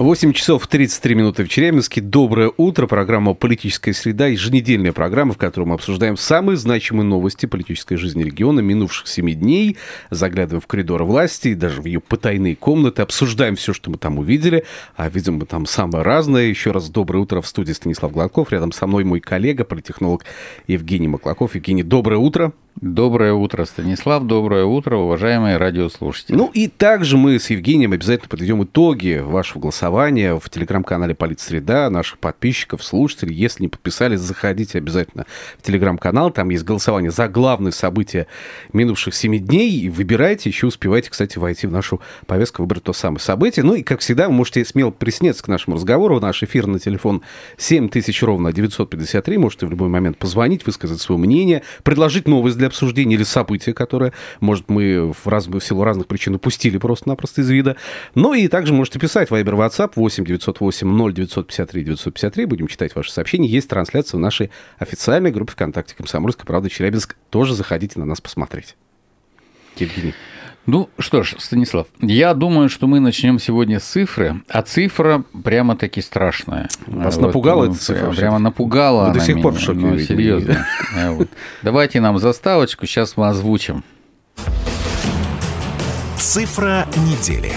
8 часов 33 минуты в Челябинске. Доброе утро. Программа «Политическая среда». Еженедельная программа, в которой мы обсуждаем самые значимые новости политической жизни региона минувших 7 дней. Заглядываем в коридоры власти, даже в ее потайные комнаты. Обсуждаем все, что мы там увидели. А видим мы там самое разное. Еще раз доброе утро в студии Станислав Гладков. Рядом со мной мой коллега, политехнолог Евгений Маклаков. Евгений, доброе утро. Доброе утро, Станислав. Доброе утро, уважаемые радиослушатели. Ну и также мы с Евгением обязательно подведем итоги вашего голосования в телеграм-канале Политсреда, наших подписчиков, слушателей. Если не подписались, заходите обязательно в телеграм-канал. Там есть голосование за главные события минувших семи дней. Выбирайте, еще успевайте, кстати, войти в нашу повестку, выбрать то самое событие. Ну и, как всегда, вы можете смело присоединяться к нашему разговору. Наш эфир на телефон 7000 ровно 953. Можете в любой момент позвонить, высказать свое мнение, предложить новость для обсуждения или события, которое, может, мы в, раз, в силу разных причин упустили просто-напросто из вида. Ну и также можете писать Viber WhatsApp 8 908 0 953 953. Будем читать ваши сообщения. Есть трансляция в нашей официальной группе ВКонтакте «Комсомольская правда Челябинск». Тоже заходите на нас посмотреть. Евгений. Ну что ж, Станислав, я думаю, что мы начнем сегодня с цифры, а цифра прямо-таки страшная. Вас вот, напугала ну, эта цифра? Прямо напугала Вы до сих меня, пор в шоке. Ну, серьезно. вот. Давайте нам заставочку, сейчас мы озвучим. Цифра недели.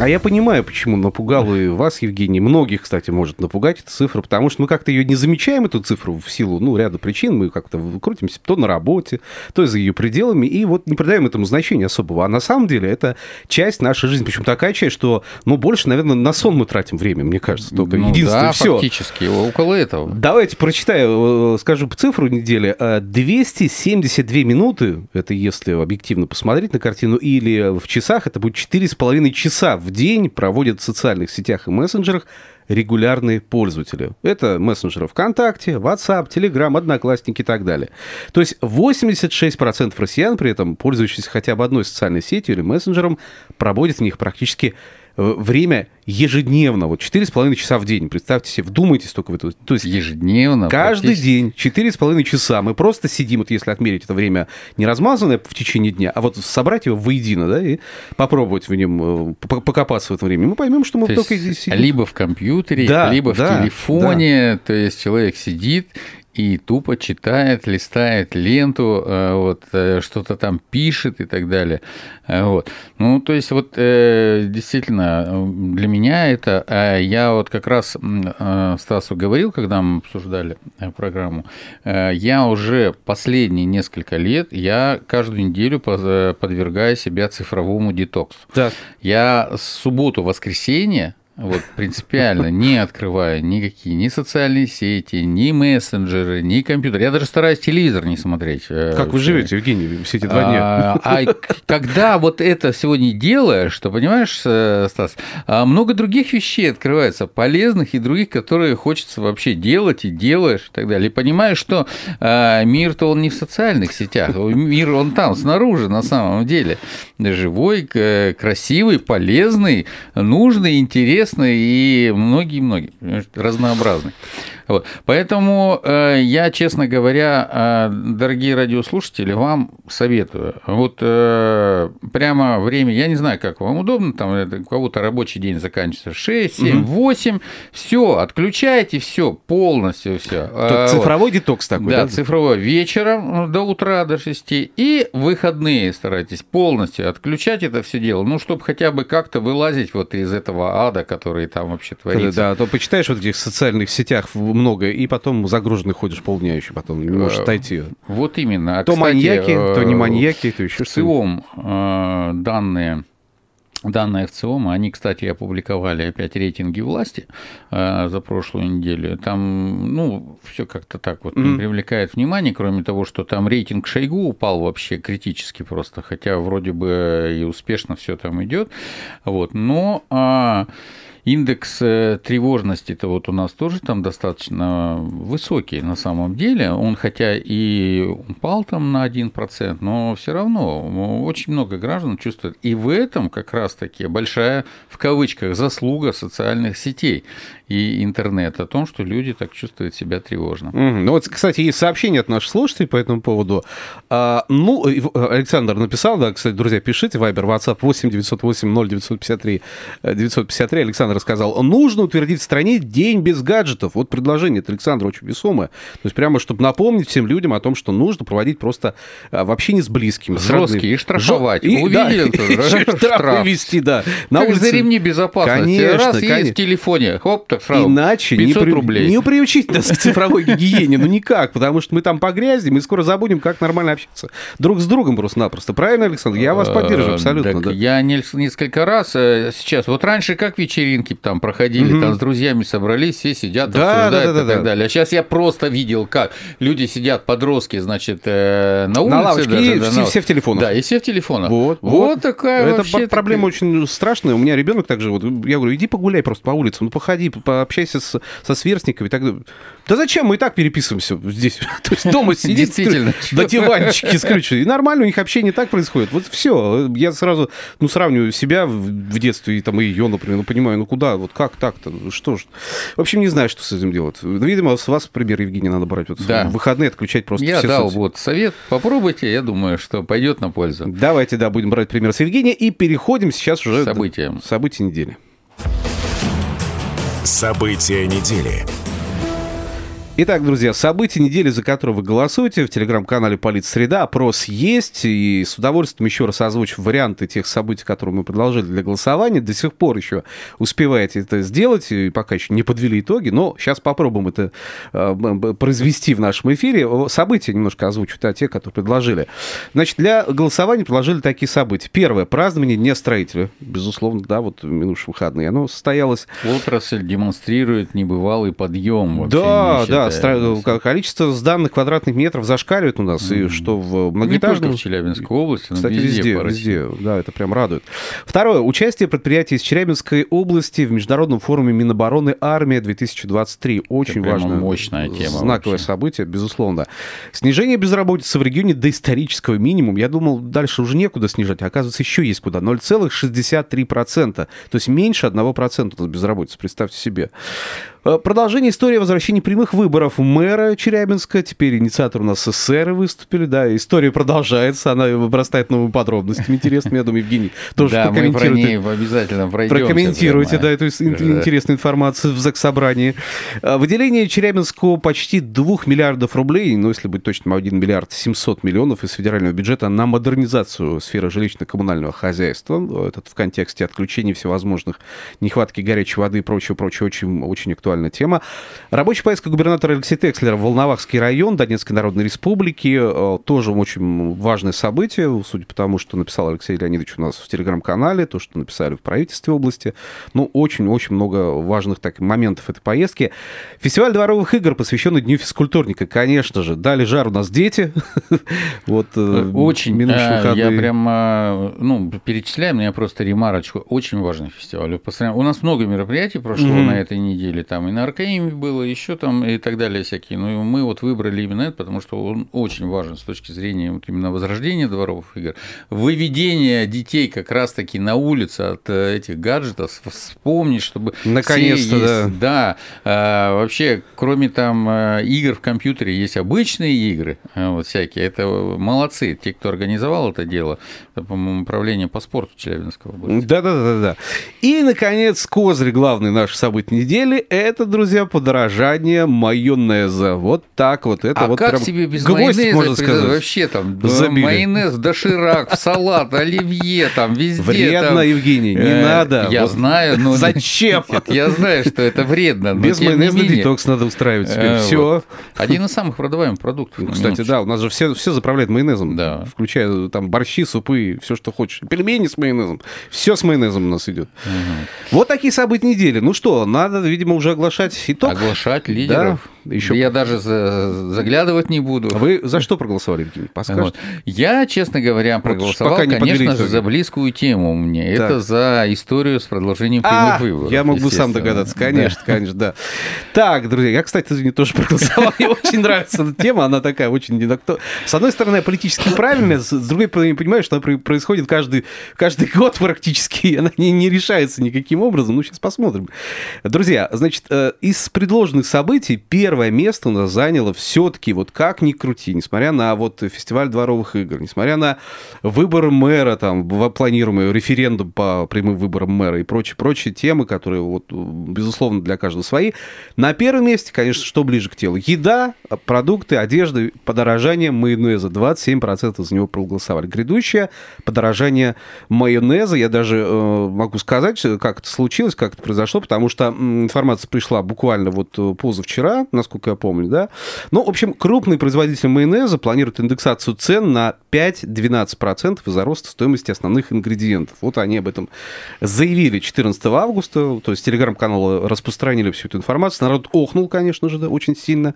А я понимаю, почему напугал и вас, Евгений. Многих, кстати, может напугать эта цифра, потому что мы как-то ее не замечаем, эту цифру, в силу ну, ряда причин. Мы как-то крутимся то на работе, то за ее пределами, и вот не придаем этому значения особого. А на самом деле это часть нашей жизни. Причем такая часть, что, ну, больше, наверное, на сон мы тратим время, мне кажется. Только ну, единственное, да, все. фактически, около этого. Давайте прочитаю, э, скажу по цифру недели. 272 э, минуты, это если объективно посмотреть на картину, или в часах, это будет 4,5 часа в день проводят в социальных сетях и мессенджерах регулярные пользователи. Это мессенджеры ВКонтакте, WhatsApp, Telegram, Одноклассники и так далее. То есть 86% россиян при этом, пользующиеся хотя бы одной социальной сетью или мессенджером, проводят в них практически время ежедневно, вот 4,5 часа в день. Представьте себе, вдумайтесь только в это. То есть ежедневно? Каждый день 4,5 часа мы просто сидим, вот если отмерить это время не размазанное в течение дня, а вот собрать его воедино, да, и попробовать в нем, э, покопаться в это время, мы поймем, что мы то только здесь сидим. Либо в компьютере, да, либо да, в телефоне, да. то есть человек сидит и тупо читает, листает ленту, э, вот, э, что-то там пишет и так далее. Э, вот. Ну, то есть, вот действительно, для меня это... Я вот как раз Стасу говорил, когда мы обсуждали программу, я уже последние несколько лет, я каждую неделю подвергаю себя цифровому детоксу. Так. Я с субботу-воскресенье вот принципиально не открывая никакие ни социальные сети, ни мессенджеры, ни компьютер. Я даже стараюсь телевизор не смотреть. Э, как вы живете, Евгений, все эти два дня? А, а когда вот это сегодня делаешь, что, понимаешь, э, Стас, а много других вещей открывается, полезных и других, которые хочется вообще делать и делаешь и так далее. И понимаешь, что а, мир-то он не в социальных сетях, мир он там, снаружи на самом деле. Живой, красивый, полезный, нужный, интересный интересный и многие-многие, разнообразный. Вот. Поэтому я, честно говоря, дорогие радиослушатели, вам советую. Вот прямо время, я не знаю, как вам удобно, там у кого-то рабочий день заканчивается 6, 7, угу. 8, все, отключайте все, полностью все. Вот. Цифровой детокс такой, да? Да, цифровой вечером до утра до 6, и выходные старайтесь полностью отключать это все дело, ну, чтобы хотя бы как-то вылазить вот из этого ада, который там вообще творится. Да, а то почитаешь вот в этих социальных сетях много, и потом загруженный ходишь полдня еще, потом не можешь отойти. Э, вот именно. А, то кстати, маньяки, то не маньяки, то еще что-то. В ЦИОМ э, данные Данные ВЦИОМа, они, кстати, опубликовали опять рейтинги власти э, за прошлую неделю. Там, ну, все как-то так вот не привлекает внимания, кроме того, что там рейтинг Шойгу упал вообще критически просто, хотя вроде бы и успешно все там идет. Вот, но... А, индекс э, тревожности-то вот у нас тоже там достаточно высокий на самом деле. Он хотя и упал там на 1%, но все равно очень много граждан чувствуют. И в этом как раз-таки большая, в кавычках, заслуга социальных сетей и интернет о том, что люди так чувствуют себя тревожно. Mm-hmm. Ну вот, кстати, есть сообщение от наших слушателей по этому поводу. А, ну, Александр написал, да, кстати, друзья, пишите, Вайбер, WhatsApp 8 908 0 953 953. Александр рассказал, нужно утвердить в стране день без гаджетов. Вот предложение от Александра очень весомое. То есть прямо, чтобы напомнить всем людям о том, что нужно проводить просто а, в общении с близкими. Жесткие, и штрафовать. И, Увидели? Да, штраф вести, да. На как улице... за ремни безопасности. Конечно, Раз конечно. есть в телефоне, хоп, так сразу Иначе 500 не, при... рублей. не приучить нас к цифровой гигиене, ну никак, потому что мы там погрязнем и скоро забудем, как нормально общаться друг с другом просто-напросто. Правильно, Александр? Я вас поддерживаю э, абсолютно. Да. Я несколько раз э, сейчас, вот раньше как вечеринки там проходили, там с друзьями собрались, все сидят, да, обсуждают да, да, и так далее. А сейчас я просто видел, как люди сидят, подростки, значит, э, на улице. На лавочке, даже, и да, все, все в телефонах. Да, и все в телефонах. Вот, вот, вот такая Это проблема такая... очень страшная. У меня ребенок также, вот, я говорю, иди погуляй просто по улице, ну походи, пообщайся общайся с, со сверстниками и так далее. Да зачем? Мы и так переписываемся здесь. То есть дома сидит, Действительно. Да диванчики скрючены. И нормально у них общение так происходит. Вот все. Я сразу ну, сравниваю себя в детстве и, там, и ее, например. Ну, понимаю, ну куда? Вот как так-то? Что ж? В общем, не знаю, что с этим делать. Видимо, с вас, например, Евгений, надо брать. Вот да. выходные отключать просто Я дал соцсети. вот совет. Попробуйте. Я думаю, что пойдет на пользу. Давайте, да, будем брать пример с Евгения. И переходим сейчас уже... События. События недели. События недели. Итак, друзья, события недели, за которые вы голосуете в телеграм-канале Полит Среда. Опрос есть, и с удовольствием еще раз озвучу варианты тех событий, которые мы предложили для голосования. До сих пор еще успеваете это сделать, и пока еще не подвели итоги, но сейчас попробуем это э, произвести в нашем эфире. События немножко озвучу, да, те, которые предложили. Значит, для голосования предложили такие события. Первое, празднование Дня строителя. Безусловно, да, вот минувшие выходные. Оно состоялось... Отрасль демонстрирует небывалый подъем. Да, да, да, количество сданных квадратных метров зашкаливает у нас, mm-hmm. и что в многоэтажном... Не только в Челябинской области, но Кстати, везде, везде, везде, да, это прям радует. Второе. Участие предприятий из Челябинской области в Международном форуме Минобороны «Армия-2023». Очень это важная, мощная тема. Знаковое вообще. событие, безусловно. Снижение безработицы в регионе до исторического минимума. Я думал, дальше уже некуда снижать, а оказывается, еще есть куда. 0,63%. То есть меньше 1% у нас безработица, представьте себе. Э, продолжение истории возвращения прямых выборов мэра Челябинска. Теперь инициатор у нас эсеры выступили. Да, история продолжается, она вырастает новыми подробностями. Интересно, я думаю, Евгений тоже да, прокомментирует. Мы обязательно пройдемся. Прокомментируйте, да, эту интересную информацию в Заксобрании. Э, выделение Челябинску почти 2 миллиардов рублей, ну, если быть точным, 1 миллиард 700 миллионов из федерального бюджета на модернизацию сферы жилищно-коммунального хозяйства. Этот в контексте отключения всевозможных нехватки горячей воды и прочего-прочего очень, очень актуально актуальная тема. Рабочая поездка губернатора Алексея Текслера в Волновахский район Донецкой Народной Республики. Э, тоже очень важное событие, судя по тому, что написал Алексей Леонидович у нас в телеграм-канале, то, что написали в правительстве области. Ну, очень-очень много важных так, моментов этой поездки. Фестиваль дворовых игр, посвященный Дню физкультурника, конечно же. Дали жар у нас дети. вот э, Очень. Я прям, ну, перечисляю, мне просто ремарочку. Очень важный фестиваль. У нас много мероприятий прошло на этой неделе. Там там и на Аркаиме было, еще там и так далее всякие. Но мы вот выбрали именно это, потому что он очень важен с точки зрения вот именно возрождения дворовых игр. Выведение детей как раз-таки на улице от э, этих гаджетов, вспомнить, чтобы Наконец-то, да. Да, а, вообще, кроме там э, игр в компьютере, есть обычные игры, э, вот всякие. Это молодцы, те, кто организовал это дело. Это, по-моему, управление по спорту Челябинского области. Да-да-да. И, наконец, козырь главный наш событий недели – это, друзья, подорожание майонеза. Вот так вот. Это а вот как прям себе без гвоздь, майонеза можно сказать. вообще там Забили. майонез, доширак, салат, оливье, там везде. Вредно, там, Евгений, не э, надо. Я вот. знаю, но... Зачем? Нет, я знаю, что это вредно. Без майонеза детокс надо устраивать себе. Э, все. Вот. Один из самых продаваемых продуктов. Ну, кстати, да, у нас же все, все заправляют майонезом. Да. Включая там борщи, супы, все, что хочешь. Пельмени с майонезом. Все с майонезом у нас идет. Угу. Вот такие события недели. Ну что, надо, видимо, уже оглашать итог? Оглашать лидеров. Да, еще... Я даже заглядывать не буду. Вы за что проголосовали, Евгений? Вот. Я, честно говоря, проголосовал, вот, конечно же, за близкую тему мне. Так. Это за историю с продолжением прямых а, выборов. Я мог бы сам догадаться, конечно, да. конечно, да. Так, друзья, я, кстати, извини, тоже проголосовал. Мне очень нравится эта тема, она такая очень... С одной стороны, политически правильная, с другой стороны, понимаю, что она происходит каждый, каждый год практически, она не, не решается никаким образом. Ну, сейчас посмотрим. Друзья, значит, э, из предложенных событий первое место у нас заняло все-таки, вот как ни крути, несмотря на вот фестиваль дворовых игр, несмотря на выборы мэра, там, планируемый референдум по прямым выборам мэра и прочие-прочие темы, которые, вот, безусловно, для каждого свои, на первом месте, конечно, что ближе к телу? Еда, продукты, одежда, подорожание майонеза. 27% за него проголосовали. Грядущее подорожание майонеза. Я даже э, могу сказать, как это случилось, как это произошло, потому что информация пришла буквально вот э, позавчера, насколько я помню, да. Ну, в общем, крупный производитель майонеза планирует индексацию цен на 5-12% из-за роста стоимости основных ингредиентов. Вот они об этом заявили 14 августа, то есть телеграм-каналы распространили всю эту информацию. Народ охнул, конечно же, да, очень сильно.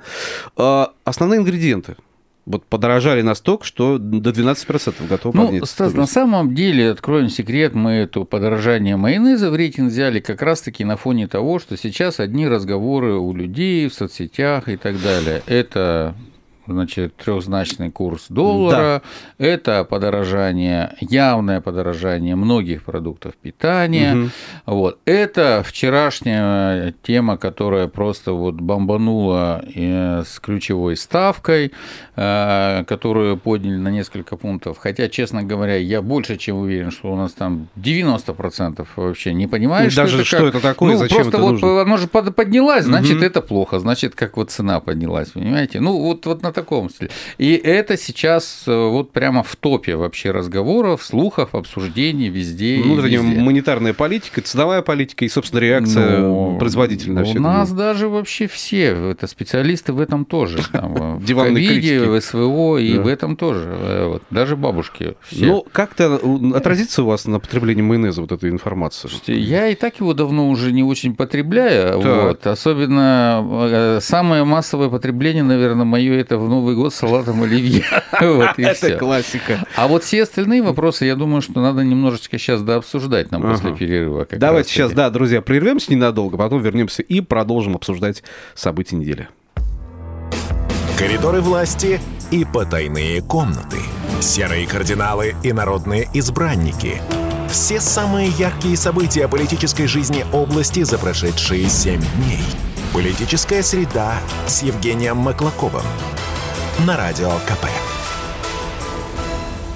А, основные ингредиенты – вот подорожали настолько, что до 12% готовы ну. Стас, на самом деле, откроем секрет, мы это подорожание майонеза в рейтинг взяли как раз-таки на фоне того, что сейчас одни разговоры у людей в соцсетях и так далее. Это значит, трехзначный курс доллара, да. это подорожание, явное подорожание многих продуктов питания. Угу. Вот. Это вчерашняя тема, которая просто вот бомбанула э, с ключевой ставкой, э, которую подняли на несколько пунктов. Хотя, честно говоря, я больше чем уверен, что у нас там 90% вообще не понимаешь, Даже что это, как... это такое, ну, зачем просто это вот нужно? оно же поднялась, значит, угу. это плохо, значит, как вот цена поднялась, понимаете? Ну, вот, вот на таком стиле. И это сейчас э, вот прямо в топе вообще разговоров, слухов, обсуждений везде. Внутренняя монетарная политика, ценовая политика и, собственно, реакция Но производителя на все У нас даже вообще все, это специалисты в этом тоже. Там, в ковиде, в СВО и в этом тоже. Э, вот, даже бабушки. Все. Ну, как-то отразится у вас на потреблении майонеза вот эта информация? Я и так его давно уже не очень потребляю. Вот, особенно э, самое массовое потребление, наверное, мое это в Новый год с салатом оливье. Вот, Это классика. А вот все остальные вопросы, я думаю, что надо немножечко сейчас дообсуждать нам после перерыва. Давайте сейчас, да, друзья, прервемся ненадолго, потом вернемся и продолжим обсуждать события недели. Коридоры власти и потайные комнаты. Серые кардиналы и народные избранники. Все самые яркие события политической жизни области за прошедшие семь дней. Политическая среда с Евгением Маклаковым на Радио КП.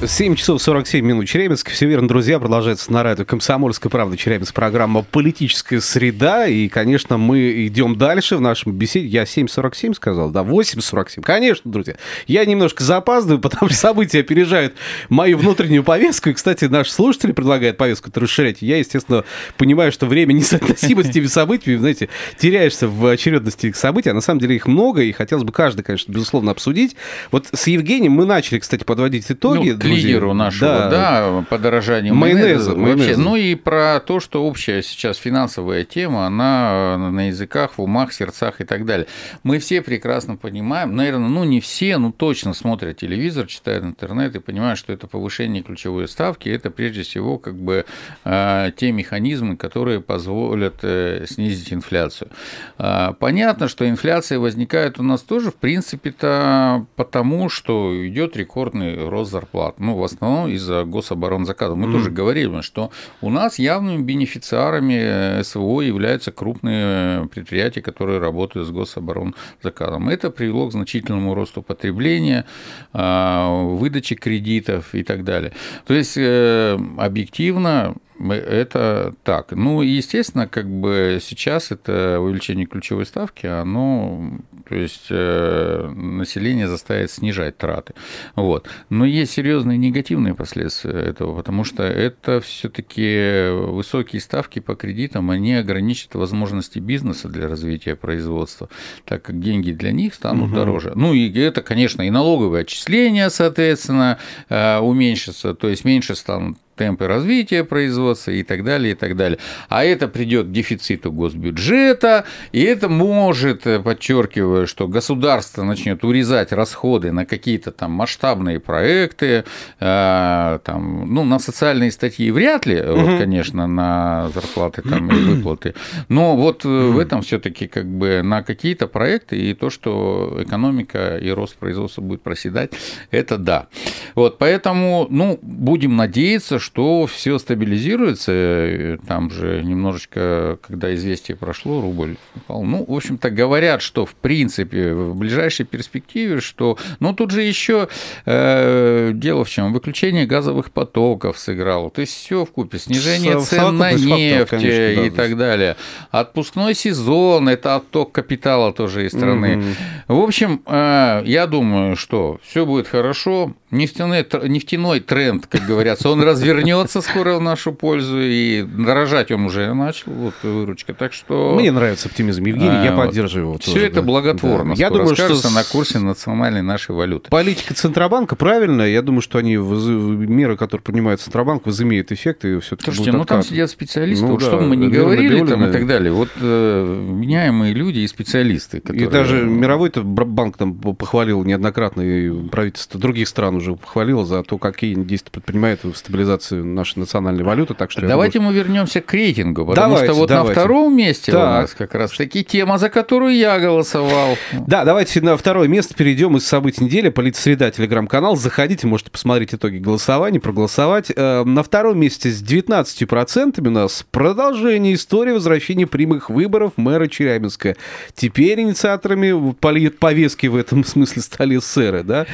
7 часов 47 минут Челябинск. Все верно, друзья. Продолжается на радио «Комсомольская правда» Челябинск. Программа «Политическая среда». И, конечно, мы идем дальше в нашем беседе. Я 7.47 сказал, да? 8.47. Конечно, друзья. Я немножко запаздываю, потому что события опережают мою внутреннюю повестку. И, кстати, наши слушатели предлагают повестку расширять. Я, естественно, понимаю, что время несоотносимо с теми событиями. Знаете, теряешься в очередности их событий. А на самом деле их много. И хотелось бы каждый, конечно, безусловно, обсудить. Вот с Евгением мы начали, кстати, подводить итоги. Ну, лидеру нашего, да, да подорожанию майонеза. майонеза. Вообще, ну и про то, что общая сейчас финансовая тема, она на языках, в умах, сердцах и так далее. Мы все прекрасно понимаем, наверное, ну не все, но точно смотрят телевизор, читают интернет и понимают, что это повышение ключевой ставки, это прежде всего как бы а, те механизмы, которые позволят э, снизить инфляцию. А, понятно, что инфляция возникает у нас тоже, в принципе-то потому, что идет рекордный рост зарплат ну, в основном из-за гособоронзаказа. Мы mm. тоже говорили, что у нас явными бенефициарами э, СВО являются крупные предприятия, которые работают с гособоронзаказом. Это привело к значительному росту потребления, а, выдачи кредитов и так далее. То есть э, объективно это так. Ну, естественно, как бы сейчас это увеличение ключевой ставки, оно, то есть э, население заставит снижать траты. Вот. Но есть серьезные негативные последствия этого, потому что это все-таки высокие ставки по кредитам, они ограничат возможности бизнеса для развития производства, так как деньги для них станут угу. дороже. Ну, и это, конечно, и налоговые отчисления, соответственно, э, уменьшатся, то есть меньше станут темпы развития производства и так далее, и так далее. А это придет к дефициту госбюджета, и это может, э, подчеркиваю, что государство начнет урезать расходы на какие-то там масштабные проекты, э, там, ну, на социальные статьи вряд ли, угу. вот, конечно, на зарплаты там и выплаты, но вот в этом все-таки как бы на какие-то проекты и то, что экономика и рост производства будет проседать, это да. Вот, поэтому, ну, будем надеяться, что все стабилизируется. Там же немножечко, когда известие прошло, рубль упал. Ну, в общем-то, говорят, что в принципе в ближайшей перспективе, что, ну, тут же еще э, дело в чем, выключение газовых потоков сыграло. То есть все в купе, снижение С, цен на нефть конечно, да, и так далее. Отпускной сезон, это отток капитала тоже из страны. Угу. В общем, э, я думаю, что все будет хорошо нефтяной, нефтяной тренд, как говорится, он развернется скоро в нашу пользу, и дорожать он уже начал, вот выручка. Так что... Мне нравится оптимизм Евгений, я а, поддерживаю его. Все это благотворно. Да. Я думаю, что на курсе национальной нашей валюты. Политика Центробанка правильная. Я думаю, что они меры, которые принимает Центробанк, возымеют эффект и все-таки Слушайте, ну там сидят специалисты, ну, вот да, что бы мы ни говорили там и так далее. Вот э, меняемые люди и специалисты. Которые... И даже мировой банк там похвалил неоднократно правительство других стран уже похвалил за то, какие действия предпринимает в стабилизации нашей национальной валюты. Так что давайте думаю... мы вернемся к рейтингу, потому давайте, что вот давайте. на втором месте так. у нас как раз таки тема, за которую я голосовал. Да, давайте на второе место перейдем из событий недели. Политсреда, телеграм-канал. Заходите, можете посмотреть итоги голосования, проголосовать. Э, на втором месте с 19% у нас продолжение истории возвращения прямых выборов мэра Челябинска. Теперь инициаторами повестки в этом смысле стали сэры, да.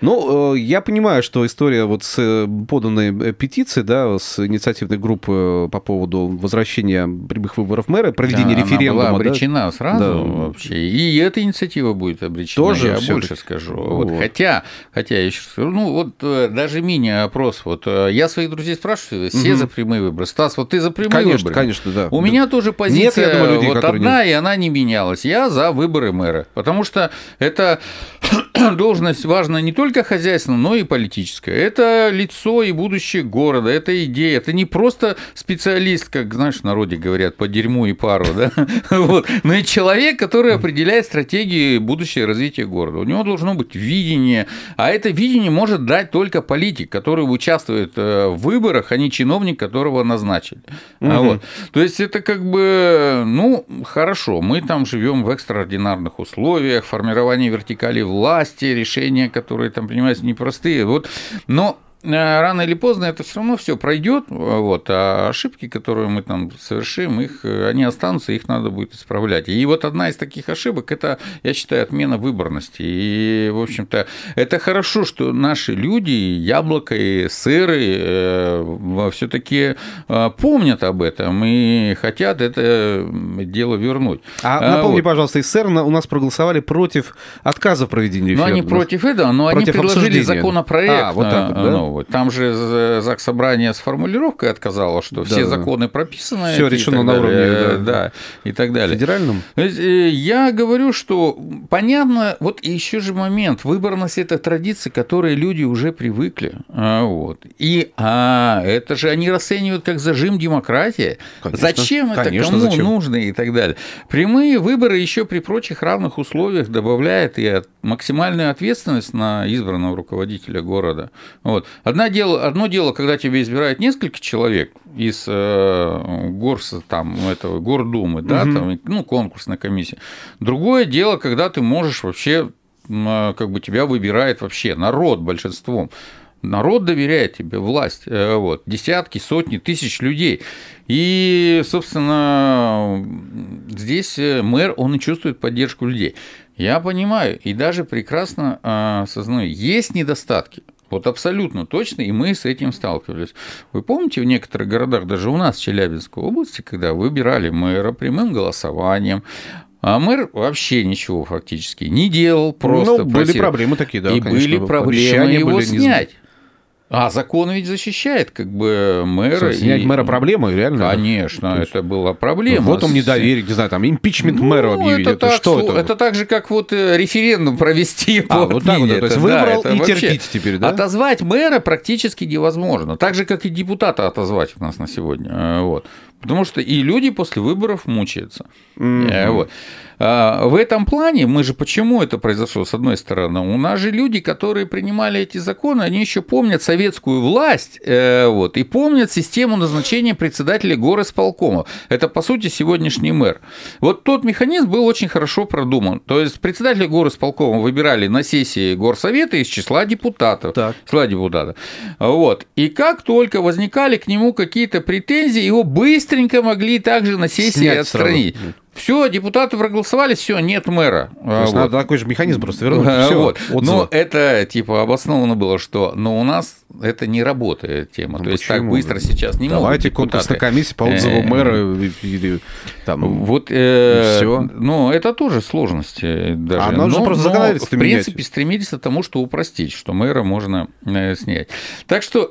Ну, э, я понимаю, что история вот с э, поданной э, петицией, да, с инициативной группы э, по поводу возвращения прямых выборов мэра, проведения да, референдума. Она была обречена да? сразу да. вообще. И эта инициатива будет обречена, Тоже я больше скажу. Вот. Вот. Хотя, хотя я еще скажу, ну вот даже мини-опрос, вот я своих друзей спрашиваю, все угу. за прямые выборы. Стас, вот ты за прямые конечно, выборы? Конечно, да. У да. меня тоже позиция Нет, я думаю, людей, вот одна, нет. и она не менялась. Я за выборы мэра, потому что это должность важна не только хозяйственно, но и политическая. Это лицо и будущее города, это идея. Это не просто специалист, как, знаешь, в народе говорят, по дерьму и пару, да? вот. но и человек, который определяет стратегии будущего развития города. У него должно быть видение, а это видение может дать только политик, который участвует э, в выборах, а не чиновник, которого назначили. Угу. Вот. То есть это как бы, ну, хорошо, мы там живем в экстраординарных условиях, формирование вертикали власти, решения, которые там принимаются непростые. Вот. Но рано или поздно это все равно все пройдет, вот, а ошибки, которые мы там совершим, их, э, они останутся, их надо будет исправлять. И вот одна из таких ошибок – это, я считаю, отмена выборности. И, в общем-то, это хорошо, что наши люди, яблоко и сыры, э, все таки помнят об этом и хотят это дело вернуть. А, а напомни, вот. пожалуйста, СССР у нас проголосовали против отказа в проведении референдума. Ну, они против этого, но против они предложили обсуждения. законопроект. А, вот так да? Новый. Там же ЗАГС Собрание с формулировкой отказало, что да, все законы прописаны. Все решено на уровне да, да, и так далее. Федеральном? Э, я говорю, что понятно, вот еще же момент, выборность – это традиции, к которой люди уже привыкли. А, вот. И а, это же они расценивают как зажим демократии. Конечно, зачем это конечно, кому зачем? нужно и так далее. Прямые выборы еще при прочих равных условиях добавляют и максимальную ответственность на избранного руководителя города. Вот. Одно дело, одно дело, когда тебя избирают несколько человек из э, горса, там, этого, гордумы, да, угу. там, ну, конкурсная комиссия. Другое дело, когда ты можешь вообще, э, как бы тебя выбирает вообще народ большинством. Народ доверяет тебе, власть, э, вот, десятки, сотни, тысяч людей. И, собственно, здесь э, мэр, он и чувствует поддержку людей. Я понимаю и даже прекрасно осознаю, есть недостатки, вот абсолютно точно, и мы с этим сталкивались. Вы помните, в некоторых городах, даже у нас в Челябинской области, когда выбирали мэра прямым голосованием, а мэр вообще ничего фактически не делал, просто ну, были проблемы такие, да, И конечно, были проблемы его были снять. А закон ведь защищает как бы мэра. Снять и... мэра проблема, реально? Конечно, есть... это была проблема. Ну, вот он недоверие, не знаю, там импичмент ну, мэра объявить. Это, это так, что это? Это так же, как вот э, референдум провести. А, вот так вот, то есть выбрал да, и терпите теперь, да? Отозвать мэра практически невозможно. Так же, как и депутата отозвать у нас на сегодня. Э, вот. Потому что и люди после выборов мучаются. Mm-hmm. Вот. А, в этом плане мы же почему это произошло, с одной стороны, у нас же люди, которые принимали эти законы, они еще помнят советскую власть э, вот, и помнят систему назначения председателя горосполкома. Это, по сути, сегодняшний мэр. Вот тот механизм был очень хорошо продуман. То есть председателя горосполкома выбирали на сессии горсовета из числа депутатов. Так. Числа депутатов. Вот. И как только возникали к нему какие-то претензии, его быстренько могли также на сессии Снять отстранить. Сразу. Все, депутаты проголосовали, все, нет мэра. То есть вот. надо такой же механизм просто вернуть. Все, вот. Но это типа обосновано было, что но у нас это не работает тема. Ну, То есть так быстро сейчас не Давайте могут конкурсная комиссия по отзыву э, мэра или там. Вот э, все. Но это тоже сложности даже. А но, же просто но в принципе менять. стремились к тому, что упростить, что мэра можно э, снять. Так что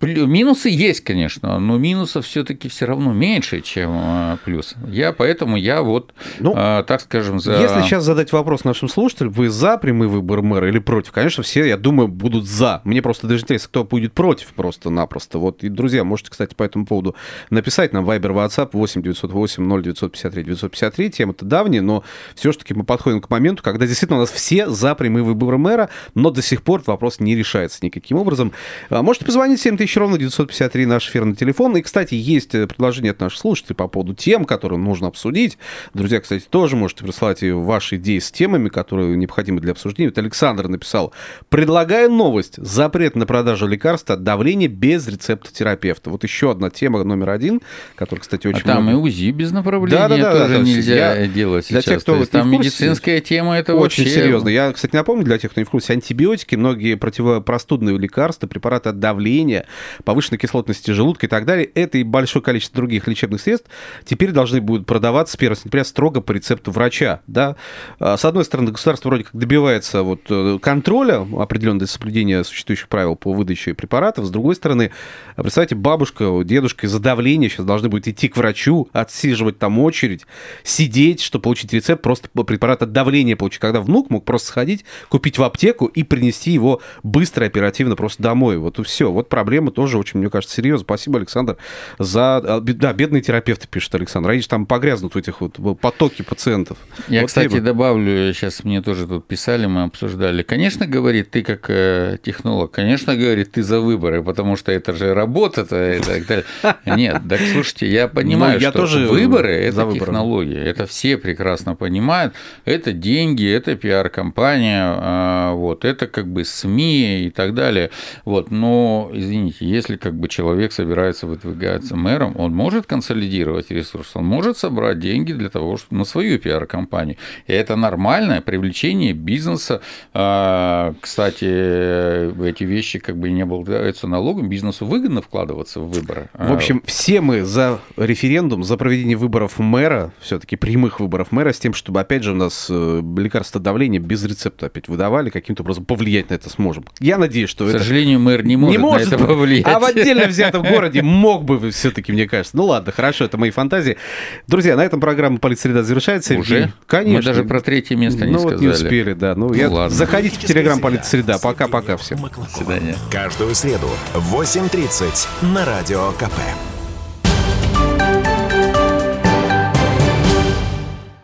Минусы есть, конечно, но минусов все-таки все равно меньше, чем а, плюс. Я поэтому я вот, ну, а, так скажем, за. Если сейчас задать вопрос нашим слушателям, вы за прямой выбор мэра или против? Конечно, все, я думаю, будут за. Мне просто даже интересно, кто будет против просто-напросто. Вот, и, друзья, можете, кстати, по этому поводу написать нам Viber, WhatsApp 8 908 0953 953. Тема-то давняя, но все-таки мы подходим к моменту, когда действительно у нас все за прямой выбор мэра, но до сих пор вопрос не решается никаким образом. А, можете позвонить 7 тысяч ровно 953 наш эфирный телефон. И, кстати, есть э, предложение от наших слушателей по поводу тем, которые нужно обсудить. Друзья, кстати, тоже можете присылать ваши идеи с темами, которые необходимы для обсуждения. Вот Александр написал, предлагаю новость. Запрет на продажу лекарств от давления без рецепта терапевта. Вот еще одна тема номер один, которая, кстати, очень а там много... и УЗИ без направления да, да, да, тоже да, нельзя я... делать сейчас. Для тех, кто То есть, там медицинская тема, это очень вообще... серьезно. Я, кстати, напомню для тех, кто не в курсе, антибиотики, многие противопростудные лекарства, препараты от давления, повышенной кислотности желудка и так далее, это и большое количество других лечебных средств теперь должны будут продаваться с 1 сентября строго по рецепту врача. Да? А, с одной стороны, государство вроде как добивается вот э, контроля определенного соблюдения существующих правил по выдаче препаратов, с другой стороны, представьте, бабушка, дедушка из-за давления сейчас должны будут идти к врачу, отсиживать там очередь, сидеть, чтобы получить рецепт, просто препарат от давления получить, когда внук мог просто сходить, купить в аптеку и принести его быстро, оперативно просто домой. Вот и все. Вот проблема тоже очень, мне кажется, серьезно. Спасибо, Александр, за... А, да, бедные терапевты, пишет Александр. Они же там погрязнут в этих вот потоке пациентов. Я, вот кстати, либо... добавлю, сейчас мне тоже тут писали, мы обсуждали. Конечно, говорит, ты как э, технолог, конечно, говорит, ты за выборы, потому что это же работа-то и так далее. Нет, так слушайте, я понимаю, ну, я что тоже выборы – это выборы. технология, это все прекрасно понимают. Это деньги, это пиар-компания, а, вот, это как бы СМИ и так далее. Вот, но, извините, если как бы человек собирается выдвигаться мэром, он может консолидировать ресурсы, он может собрать деньги для того, чтобы на свою пиар-компанию. И это нормальное привлечение бизнеса. А, кстати, эти вещи как бы не облагаются налогом, бизнесу выгодно вкладываться в выборы. В общем, все мы за референдум, за проведение выборов мэра, все-таки прямых выборов мэра, с тем, чтобы, опять же, у нас э, лекарства давления без рецепта опять выдавали, каким-то образом повлиять на это сможем. Я надеюсь, что К это... К сожалению, мэр не может, не может на это повлиять. А в отдельно взятом городе мог бы все-таки, мне кажется. Ну ладно, хорошо, это мои фантазии. Друзья, на этом программа «Политсреда» завершается. Уже? Конечно. Мы даже про третье место не ну, сказали. вот не успели, да. Ну, ну я... ладно. Заходите в телеграм «Политсреда». Пока-пока всем. До свидания. Каждую среду в 8.30 на Радио КП.